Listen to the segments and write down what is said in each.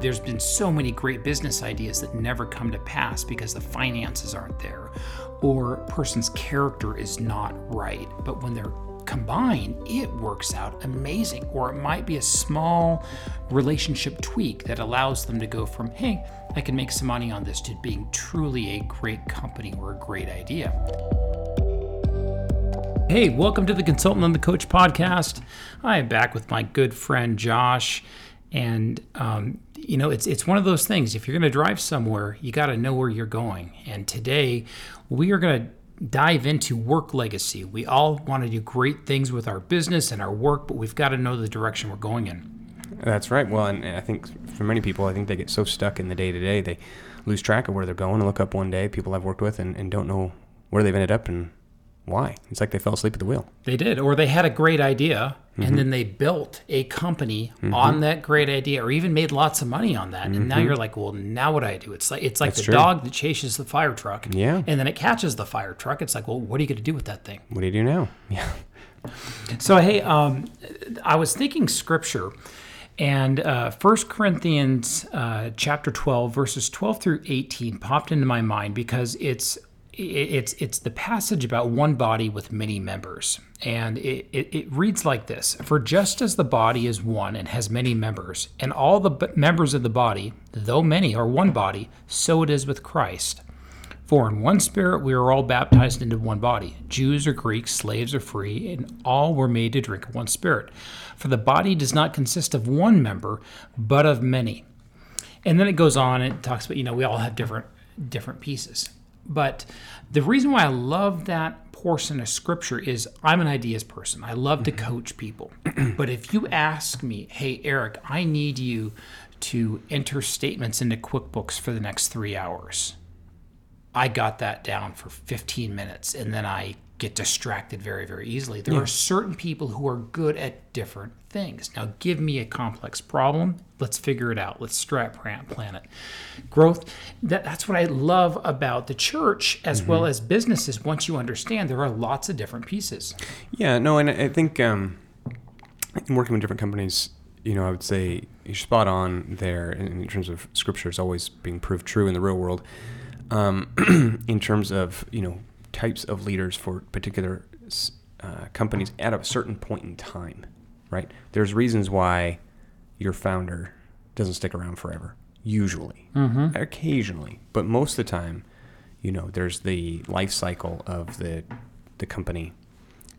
there's been so many great business ideas that never come to pass because the finances aren't there or person's character is not right. But when they're combined, it works out amazing. Or it might be a small relationship tweak that allows them to go from, hey, I can make some money on this to being truly a great company or a great idea. Hey, welcome to the Consultant and the Coach podcast. I am back with my good friend Josh. And um, you know, it's it's one of those things. If you're going to drive somewhere, you got to know where you're going. And today, we are going to dive into work legacy. We all want to do great things with our business and our work, but we've got to know the direction we're going in. That's right. Well, and I think for many people, I think they get so stuck in the day to day, they lose track of where they're going and look up one day, people I've worked with, and, and don't know where they've ended up and why? It's like they fell asleep at the wheel. They did, or they had a great idea mm-hmm. and then they built a company mm-hmm. on that great idea, or even made lots of money on that. Mm-hmm. And now mm-hmm. you're like, well, now what do I do? It's like it's like That's the true. dog that chases the fire truck. Yeah. And then it catches the fire truck. It's like, well, what are you going to do with that thing? What do you do now? Yeah. So hey, um, I was thinking scripture. And uh, 1 Corinthians uh, chapter 12, verses 12 through 18 popped into my mind because it's it's it's the passage about one body with many members. And it, it, it, reads like this for just as the body is one and has many members and all the members of the body though many are one body so it is with christ. For in one spirit we are all baptized into one body jews or greeks slaves or free and all were made to drink of one spirit. For the body does not consist of one member but of many. And then it goes on and it talks about you know we all have different different pieces but the reason why I love that portion of scripture is I'm an ideas person. I love to mm-hmm. coach people. but if you ask me, hey, Erik, I need you to enter statements into QuickBooks for the next three hours, I got that down for 15 minutes and then I get distracted very, very easily. There yeah. are certain people who are good at different things. Now, give me a complex problem. Let's figure it out. Let's strat plan it. Growth, that, that's what I love about the church as mm-hmm. well as businesses. Once you understand, there are lots of different pieces. Yeah, no, and I think um, in working with different companies, you know, I would say you're spot on there in, in terms of scripture is always being proved true in the real world. Um, in terms of, you know, types of leaders for particular uh, companies at a certain point in time, right? There's reasons why your founder doesn't stick around forever, usually, mm-hmm. occasionally, but most of the time, you know, there's the life cycle of the the company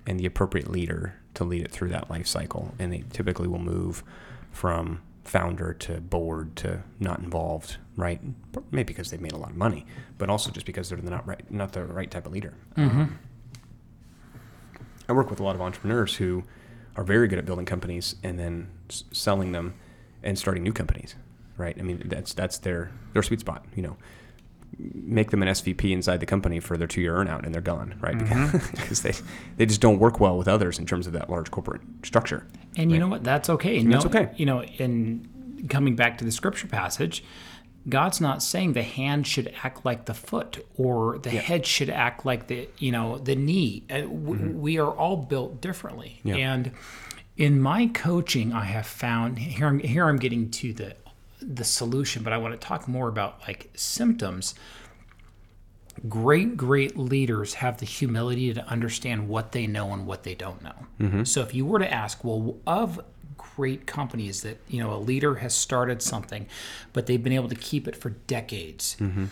and the appropriate leader to lead it through that life cycle, and they typically will move from founder to board to not involved, right? Maybe because they've made a lot of money, but also just because they're not right, not the right type of leader. Mm-hmm. Um, I work with a lot of entrepreneurs who are very good at building companies and then s- selling them and starting new companies, right? I mean, that's that's their their sweet spot. You know, make them an SVP inside the company for their two year earnout and they're gone, right? Mm-hmm. because they they just don't work well with others in terms of that large corporate structure. And right? you know what? That's okay. And no, that's okay. You know, in coming back to the scripture passage, God's not saying the hand should act like the foot or the yeah. head should act like the you know the knee. Uh, mm-hmm. We are all built differently, yeah. and in my coaching, I have found here. I'm here. I'm getting to the the solution, but I want to talk more about like symptoms. Great, great leaders have the humility to understand what they know and what they don't know. Mm-hmm. So if you were to ask, well, of great companies that you know a leader has started something, but they've been able to keep it for decades. Mm-hmm.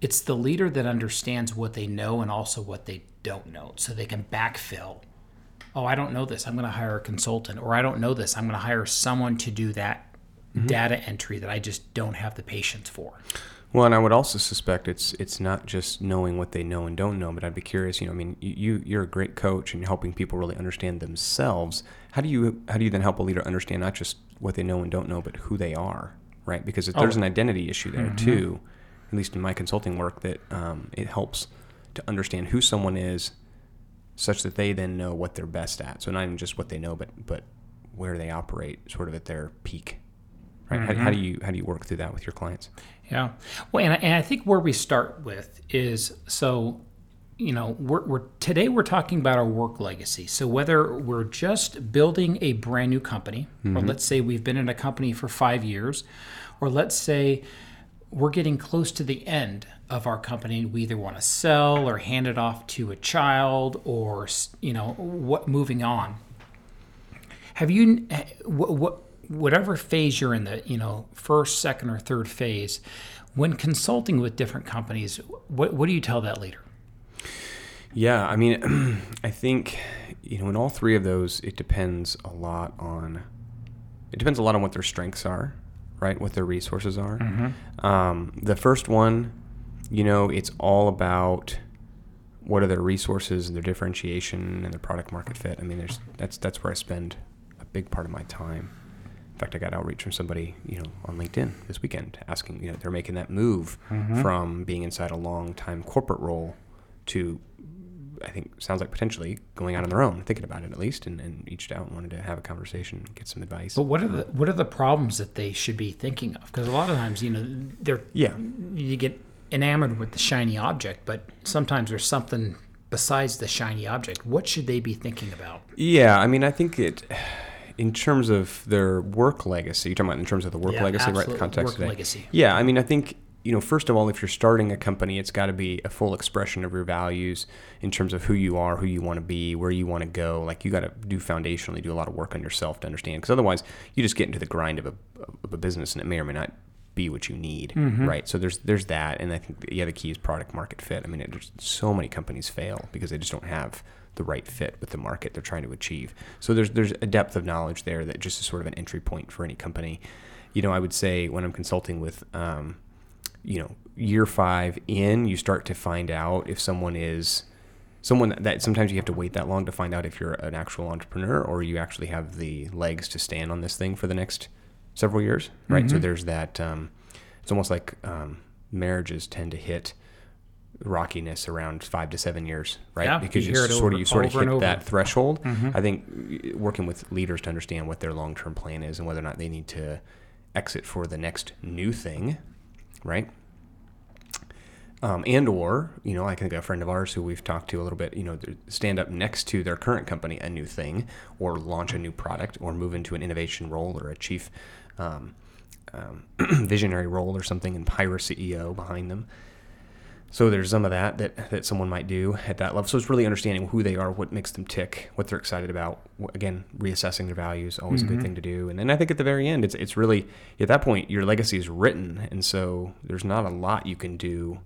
It's the leader that understands what they know and also what they don't know, so they can backfill. Oh, I don't know this. I'm going to hire a consultant, or I don't know this. I'm going to hire someone to do that mm-hmm. data entry that I just don't have the patience for. Well, and I would also suspect it's it's not just knowing what they know and don't know, but I'd be curious. You know, I mean, you you're a great coach and helping people really understand themselves. How do you how do you then help a leader understand not just what they know and don't know, but who they are, right? Because oh. there's an identity issue there mm-hmm. too. At least in my consulting work, that um, it helps to understand who someone is, such that they then know what they're best at. So not even just what they know, but but where they operate, sort of at their peak right? Mm-hmm. How, how, do you how do you work through that with your clients? Yeah, well, and I, and I think where we start with is so you know, we're, we're today we're talking about our work legacy. So whether we're just building a brand new company, or let's say we've been in a company for five years, or let's say we're getting close to the end of our company and we either want to sell or hand it off to a child or you know what moving on have you what, what whatever phase you're in the you know first second or third phase when consulting with different companies what, what do you tell that leader Yeah, I mean, I think you know in all three of those, it depends a lot on it depends a lot on what their strengths are, right? What their resources are. Um, the first one, you know, it's all about what are their resources and their differentiation and their product market fit. I mean, there's that's that's where I spend a big part of my time. In fact, I got outreach from somebody, you know, on LinkedIn this weekend asking, you know, they're making that move mm-hmm. from being inside a long time corporate role to I think sounds like potentially going out on their own, thinking about it at least, and, and reached out and wanted to have a conversation, get some advice. but what are the what are the problems that they should be thinking of because a lot of times you know they're Yeah, you get enamored with the shiny object but sometimes there's something besides the shiny object what should they be thinking about yeah. I mean, I think it, in terms of their work legacy, you're talking about in terms of the work Yeah, legacy, right? The context Work today. legacy. Yeah, I mean, I think you know, first of all, if you're starting a company, it's got to be a full expression of your values in terms of who you are, who you want to be, where you want to go. Like you got to do foundationally, do a lot of work on yourself to understand, because otherwise, you just get into the grind of a of a business, and it may or may not be what you need, mm-hmm. right? So there's there's that, and I think the other key is product market fit. I mean, it, there's so many companies fail because they just don't have the right fit with the market they're trying to achieve. So there's there's a depth of knowledge there that just is sort of an entry point for any company. You know, I would say when I'm consulting with, um, you know, year five in, you start to find out if someone is someone that sometimes you have to wait that long to find out if you're an actual entrepreneur or you actually have the legs to stand on this thing for the next several years, right? So there's that. Um, it's almost like um, marriages tend to hit rockiness around five to seven years, right? Yeah, because you you, sort over- of you sort of hit that threshold. I think uh, working with leaders to understand what their long term plan is and whether or not they need to exit for the next new thing, right? Um, and or you know, I think a friend of ours who we've talked to a little bit, you know, stand up next to their current company a new thing, or launch a new product, or move into an innovation role or a chief um, um, visionary role or something, and hire a CEO behind them. So there's some of that, that that someone might do at that level. So it's really understanding who they are, what makes them tick, what they're excited about. Again, reassessing their values, always a good mm-hmm. thing to do. And then I think at the very end, it's it's really at that point your legacy is written, and so there's not a lot you can do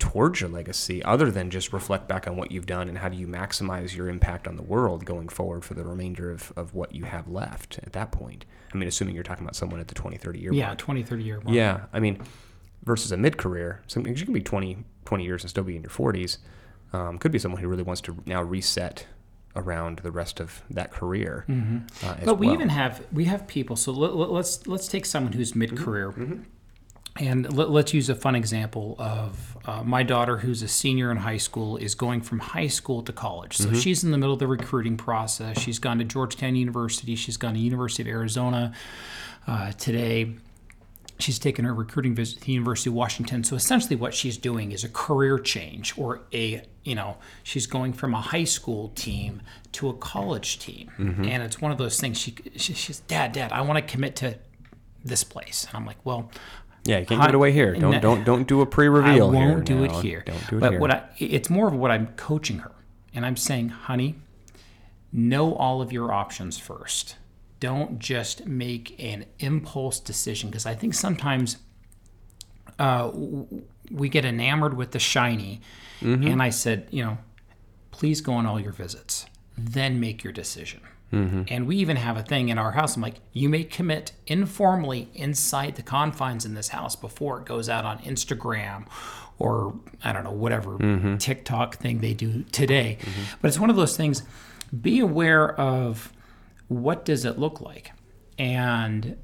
towards your legacy other than just reflect back on what you've done and how do you maximize your impact on the world going forward for the remainder of, of what you have left at that point. I mean, assuming you're talking about someone at the 20, 30 year yeah mark. 20 30 year mark. Yeah, I mean, versus a mid-career, something you can be 20, 20 years and still be in your 40s. Um, could be someone who really wants to now reset around the rest of that career. Uh, Mm-hmm. but we well. even have we have people so let, let- let's let's take someone who's Mm-hmm. mid-career and let, let's use a fun example of uh, my daughter who's a senior in high school is going from high school to college so Mm-hmm. she's in the middle of the recruiting process she's gone to georgetown university she's gone to university of arizona uh, today she's taken her recruiting visit to the University of Washington. So essentially, what she's doing is a career change, or a you know, she's going from a high school team to a college team, mm-hmm. and it's one of those things. She, she she's Dad, Dad, I want to commit to this place, and I'm like, well. yeah, you can't give it away here. Don't No. don't don't do a pre-reveal. I won't here do it here. Don't do it but here. what I, it's more of what I'm coaching her, and I'm saying, honey, know all of your options first. Don't just make an impulse decision because I think sometimes uh, we get enamored with the shiny. Mm-hmm. And I said, you know, please go on all your visits, then make your decision. Mm-hmm. And we even have a thing in our house. I'm like, you may commit informally inside the confines in this house before it goes out on Instagram or I don't know, whatever Mm-hmm. TikTok thing they do today. But it's one of those things. Be aware of what does it look like. And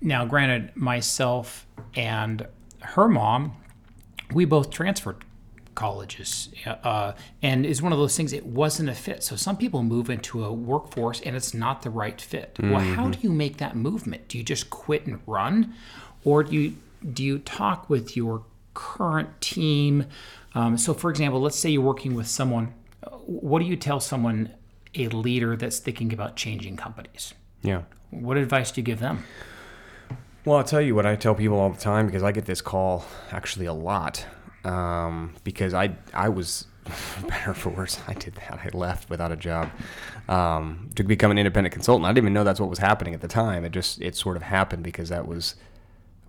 now, granted, myself and her mom, we both transferred colleges uh, and is one of those things it wasn't a fit so some people move into a workforce and it's not the right fit well how do you make that movement do you just quit and run or do you do you talk with your current team. Um, so, for example, let's say you're working with someone. uh, What do you tell someone, a leader that's thinking about changing companies? Yeah. What advice do you give them? Well, I'll tell you what I tell people all the time because I get this call actually a lot. Um, because I I was better or for worse. I did that. I left without a job um, to become an independent consultant. I didn't even know that's what was happening at the time. It just it sort of happened because that was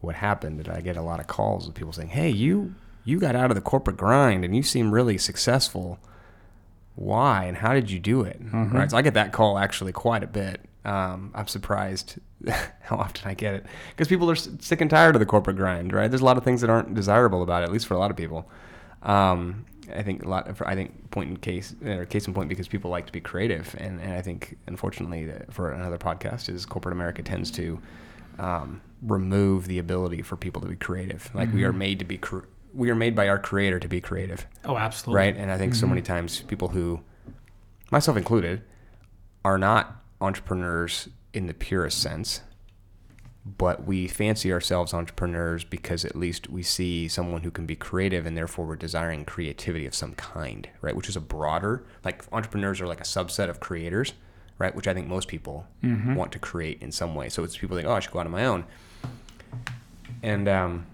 what happened. And I get a lot of calls of people saying, "Hey, you you got out of the corporate grind and you seem really successful. Why and how did you do it?" Right. So I get that call actually quite a bit. Um, I'm surprised how often I get it because people are sick and tired of the corporate grind. Right. There's a lot of things that aren't desirable about it, at least for a lot of people. Um, I think a lot. I think point in case or case in point because people like to be creative, and, and I think unfortunately for another podcast is corporate America tends to um, remove the ability for people to be creative. Like we are made to be. Cre- we are made by our creator to be creative Oh, absolutely. right? And I think so many times people who, myself included, are not entrepreneurs in the purest sense, but we fancy ourselves entrepreneurs because at least we see someone who can be creative and therefore we're desiring creativity of some kind, right? Which is a broader, like entrepreneurs are like a subset of creators, right? Which I think most people want to create in some way. So it's people think, oh, I should go out on my own. And, um,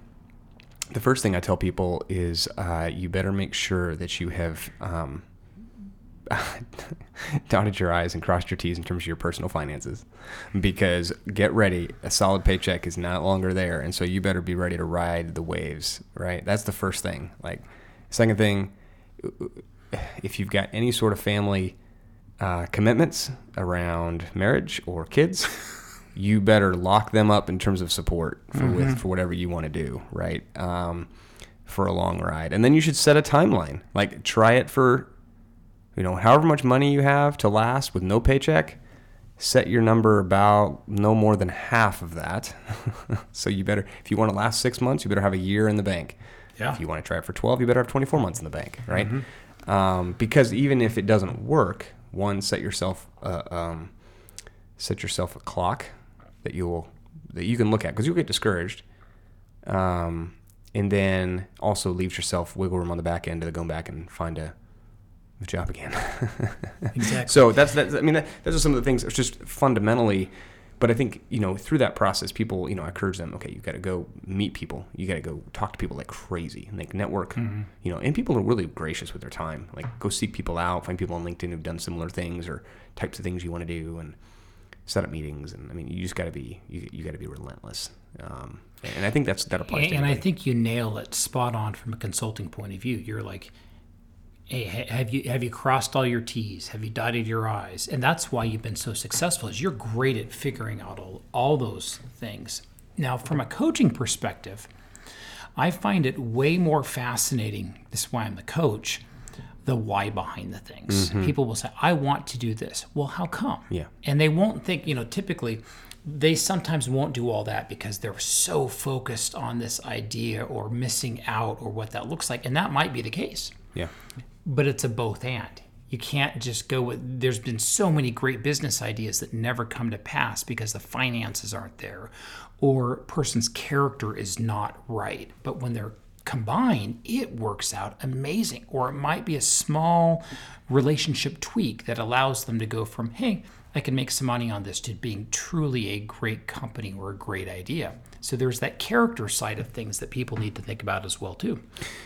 the first thing I tell people is uh, you better make sure that you have um, dotted your I's and crossed your T's in terms of your personal finances. Because get ready, a solid paycheck is not longer there. And so you better be ready to ride the waves, right? That's the first thing. Like, second thing, if you've got any sort of family uh, commitments around marriage or kids, you better lock them up in terms of support for, with, for whatever you want to do, right? Um, for a long ride. And then you should set a timeline. Like, try it for, you know, however much money you have to last with no paycheck. Set your number about no more than half of that. so you better, if you want to last six months, you better have a year in the bank. Yeah. If you want to try it for 12, you better have 24 months in the bank, right? Um, because even if it doesn't work, one, set yourself, uh, um, set yourself a clock that you will, that you can look at because you'll get discouraged. Um, and then also leaves yourself wiggle room on the back end to go back and find a, job again. Exactly. So that's that's I mean that, those are some of the things. It's just fundamentally, but I think you know through that process, people you know I encourage them. Okay, you got to go meet people. You got to go talk to people like crazy, and like network. Mm-hmm. You know, and people are really gracious with their time. Like go seek people out, find people on LinkedIn who've done similar things or types of things you want to do, and set up meetings. And I mean, you just got to be you, you got to be relentless. Um, and I think that's that applies. to and I think you nail it spot on from a consulting point of view. You're like, hey, have you have you crossed all your T's? Have you dotted your I's? And that's why you've been so successful. Is you're great at figuring out all, all those things. Now, from a coaching perspective, I find it way more fascinating. This is why I'm the coach. The why behind the things. Mm-hmm. People will say, "I want to do this." Well, how come? Yeah. and they won't think. You know, typically, they sometimes won't do all that because they're so focused on this idea or missing out or what that looks like, and that might be the case yeah, but it's a both and. You can't just go with, there's been so many great business ideas that never come to pass because the finances aren't there or person's character is not right. But when they're combined, it works out amazing. Or it might be a small relationship tweak that allows them to go from, hey, I can make some money on this to being truly a great company or a great idea. So there's that character side of things that people need to think about as well too.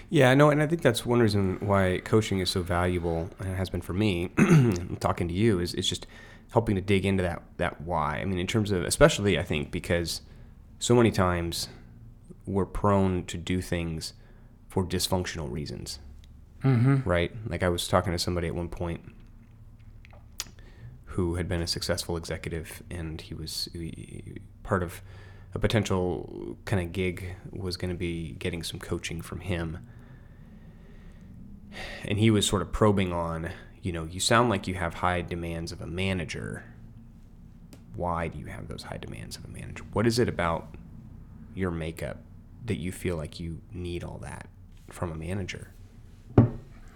Yeah, no, and I think that's one reason why coaching is so valuable, and it has been for me. talking to you is it's just helping to dig into that that why. I mean, in terms of especially, I think because so many times we're prone to do things for dysfunctional reasons, mm-hmm. right? Like I was talking to somebody at one point who had been a successful executive, and he was he- part of a potential kind of gig was going to be getting some coaching from him. And he was sort of probing on, you know, you sound like you have high demands of a manager. Why do you have those high demands of a manager? What is it about your makeup that you feel like you need all that from a manager?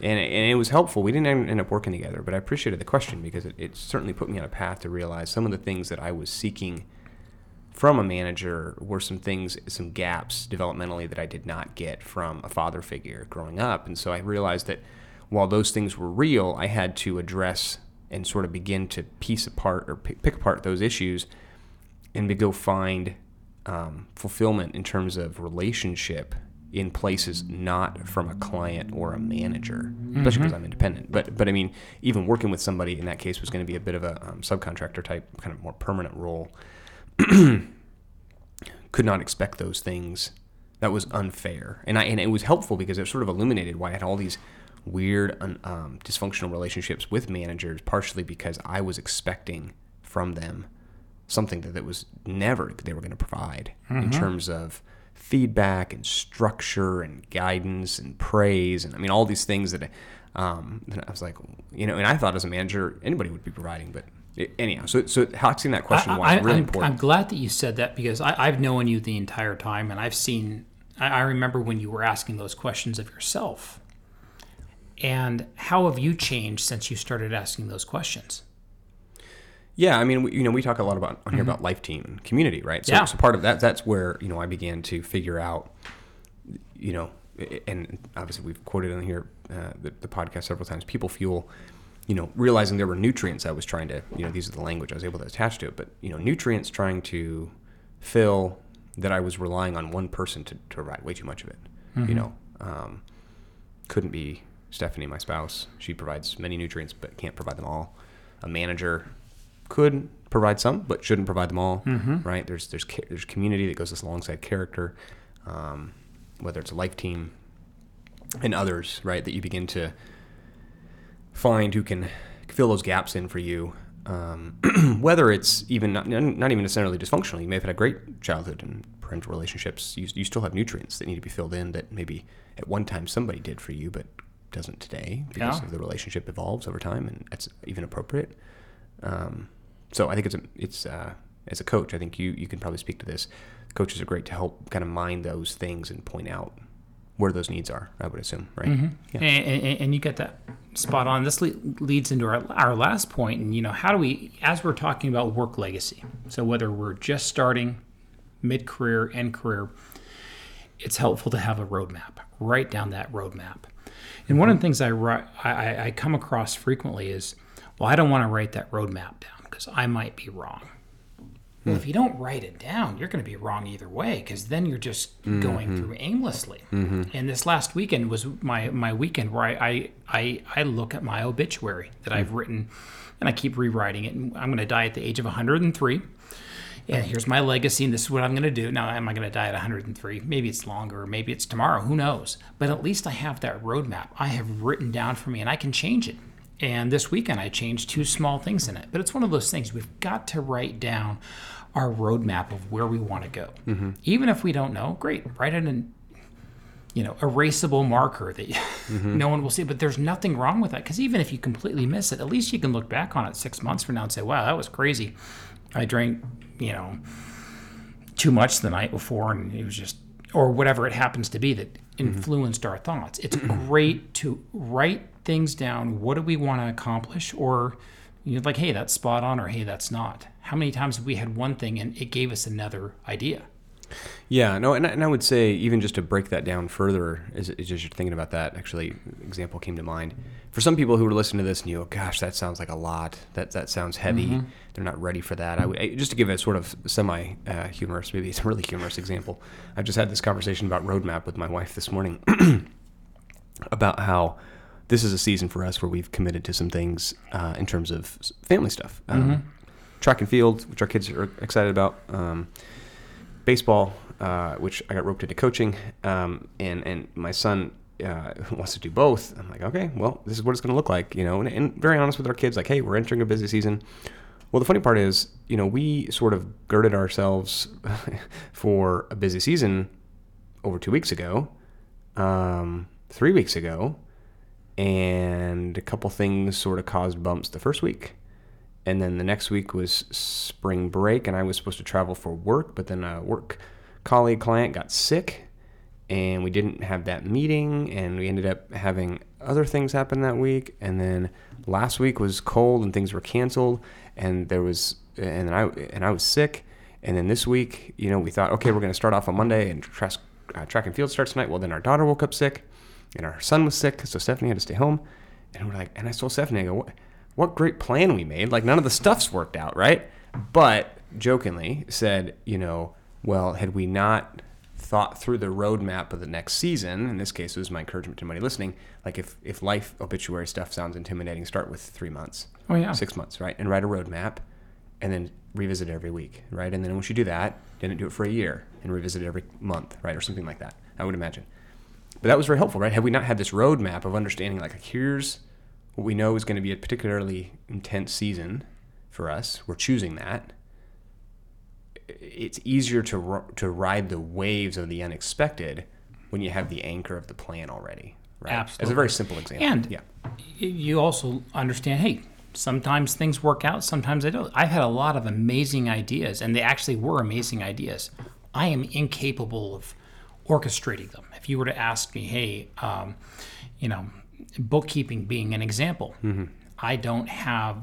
and it, and it was helpful. We didn't end up working together, but I appreciated the question because it, it certainly put me on a path to realize some of the things that I was seeking from a manager were some things, some gaps developmentally that I did not get from a father figure growing up. And so I realized that while those things were real, I had to address and sort of begin to piece apart or pick apart those issues and to go find um, fulfillment in terms of relationship in places not from a client or a manager, especially because I'm independent. But but I mean, even working with somebody in that case was going to be a bit of a um, subcontractor type, kind of more permanent role. Could not expect those things. That was unfair, and I and it was helpful because it sort of illuminated why I had all these weird, un, um, dysfunctional relationships with managers, partially because I was expecting from them something that, that was never they were going to provide in terms of feedback and structure and guidance and praise and I mean all these things that um, I was like you know and I thought as a manager anybody would be providing but it, anyhow so so asking that question was I, really I'm, important I'm glad that you said that because I, I've known you the entire time, and I've seen. I, I remember when you were asking those questions of yourself. And how have you changed since you started asking those questions? Yeah, I mean, we, you know, we talk a lot about on here about life team and community, right? So, Yeah. so part of that that's where you know I began to figure out, you know, and obviously we've quoted on here uh, the, the podcast several times. People fuel, you know, realizing there were nutrients I was trying to, you know, these are the language I was able to attach to it, but you know, nutrients trying to fill that I was relying on one person to to provide way too much of it. You know, um, couldn't be Stephanie, my spouse. She provides many nutrients, but can't provide them all. A manager could provide some, but shouldn't provide them all. Right? There's there's there's community that goes alongside character, um, whether it's a life team and others, right? That you begin to find who can fill those gaps in for you. Um, whether it's even not, not even necessarily dysfunctional, you may have had a great childhood and parental relationships. You, you still have nutrients that need to be filled in that maybe at one time somebody did for you, but doesn't today because Yeah. of the relationship evolves over time, and that's even appropriate. Um, so I think it's a, it's uh, as a coach, I think you you can probably speak to this. Coaches are great to help kind of mind those things and point out where those needs are. I would assume, right? Yeah. And, and, and you get that spot on. This le- leads into our, our last point, and you know, how do we, as we're talking about work legacy, so whether we're just starting, mid career, end career, it's helpful to have a roadmap. Write down that roadmap. And one of the things I, ri- I, I- I come across frequently is, well, I don't want to write that roadmap down because I might be wrong. Well, if hmm. you don't write it down, you're going to be wrong either way because then you're just mm-hmm. going through aimlessly. Mm-hmm. And this last weekend was my, my weekend where I, I, I, I look at my obituary that I've hmm. written and I keep rewriting it. And I'm going to die at the age of 103. And here's my legacy, and this is what I'm going to do. Now, am I going to die at 103? Maybe it's longer, maybe it's tomorrow. Who knows? But at least I have that roadmap. I have written down for me, and I can change it. And this weekend, I changed two small things in it. But it's one of those things we've got to write down our roadmap of where we want to go. Mm-hmm. Even if we don't know, great, write it in you know, erasable marker that mm-hmm. no one will see. But there's nothing wrong with that because even if you completely miss it, at least you can look back on it six months from now and say, "Wow, that was crazy. I drank, you know, too much the night before, and it was just, or whatever it happens to be that mm-hmm. influenced our thoughts." It's great to write things down. What do we want to accomplish, or you're like, "Hey, that's spot on," or "Hey, that's not." How many times have we had one thing and it gave us another idea? Yeah, no, and, I- and I would say even just to break that down further, as, as you're thinking about that, actually, example came to mind. For some people who are listening to this and you go, "Gosh, that sounds like a lot. That that sounds heavy. They're not ready for that." I would just to give a sort of semi uh, humorous, maybe it's a really humorous example. I just had this conversation about roadmap with my wife this morning about how this is a season for us where we've committed to some things uh, in terms of family stuff, um, track and field, which our kids are excited about. Um, baseball, uh, which I got roped into coaching, um, and and my son uh, wants to do both. I'm like, okay, well, this is what it's going to look like, you know, and, and very honest with our kids, like, hey, we're entering a busy season. Well, the funny part is, you know, we sort of girded ourselves for a busy season over two weeks ago, um, three weeks ago, and a couple things sort of caused bumps the first week. And then the next week was spring break and i was supposed to travel for work but then a work colleague client got sick and we didn't have that meeting and we ended up having other things happen that week. And then last week was cold and things were canceled and there was and i and i was sick. And then this week, you know, we thought, okay, we're going to start off on Monday and track, uh, track and field starts tonight. Well, then our daughter woke up sick and our son was sick. So Stephanie had to stay home. And we're like, and I told Stephanie, I go, what, what great plan we made. Like none of the stuff's worked out, right? But jokingly said, you know, well, had we not thought through the roadmap of the next season, in this case, it was my encouragement to anybody listening, like if, if life obituary stuff sounds intimidating, start with three months, Oh yeah. six months, right? And write a roadmap and then revisit it every week, right? And then once you do that, then do it for a year and revisit it every month, right? Or something like that, I would imagine. But that was very helpful, right? Had we not had this roadmap of understanding, like, here's what we know is going to be a particularly intense season for us, we're choosing that. It's easier to to ride the waves of the unexpected when you have the anchor of the plan already, right? As a very simple example. And yeah, you also understand, hey, sometimes things work out, sometimes they don't. I've had a lot of amazing ideas, and they actually were amazing ideas. I am incapable of orchestrating them. If you were to ask me, hey, um, you know, bookkeeping being an example, I don't have.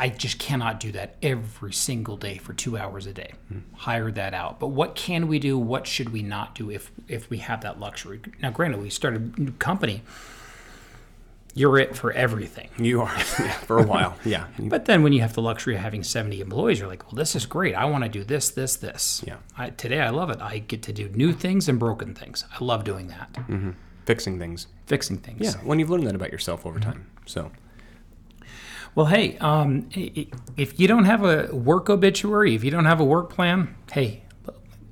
I just cannot do that every single day for two hours a day. Hire that out. But what can we do? What should we not do if if we have that luxury? Now, granted, we started a new company you're it for everything. you are yeah, for a while. Yeah, But then when you have the luxury of having 70 employees, you're like, well, this is great. I want to do this, this, this. Yeah. I, today I love it. I get to do new things and broken things. I love doing that. fixing things. Fixing things. Yeah, when you've learned that about yourself over time. So Well, hey, um, if you don't have a work obituary, if you don't have a work plan, hey,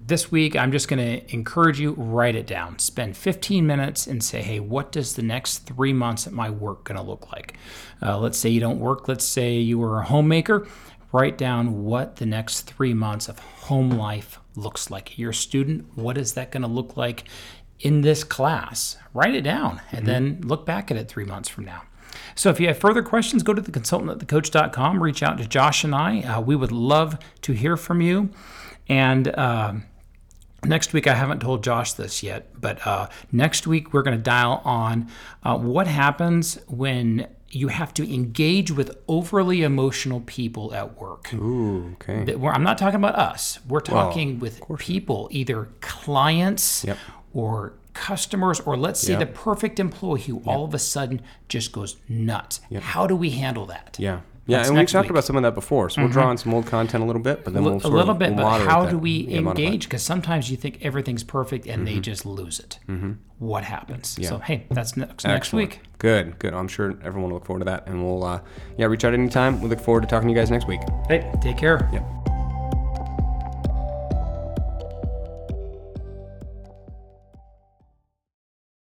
this week I'm just going to encourage you write it down. Spend 15 minutes and say, hey, what does the next three months at my work going to look like? Uh, let's say you don't work. Let's say you were a homemaker. Write down what the next three months of home life looks like. You're a student. What is that going to look like in this class? Write it down and then look back at it three months from now. So if you have further questions, go to theconsultantandthecoach.com, reach out to Josh and I. Uh, we would love to hear from you. And um, next week, I haven't told Josh this yet, but uh, next week we're going to dial on uh, what happens when you have to engage with overly emotional people at work. ooh, okay. I'm not talking about us. We're talking with people, either clients Yep. or customers, or let's say Yep. the perfect employee who all of a sudden just goes nuts. How do we handle that? Yeah. Yeah, That's and we talked week. Mm-hmm. about some of that before, so we'll draw on some old content a little bit, but then we'll a little bit, but how do we Yeah, engage? Because sometimes you think everything's perfect and they just lose it. What happens? Yeah. So hey, that's next next week. Good, good. I'm sure everyone will look forward to that, and we'll uh, yeah reach out anytime. We look forward to talking to you guys next week. Hey, take care. Yep.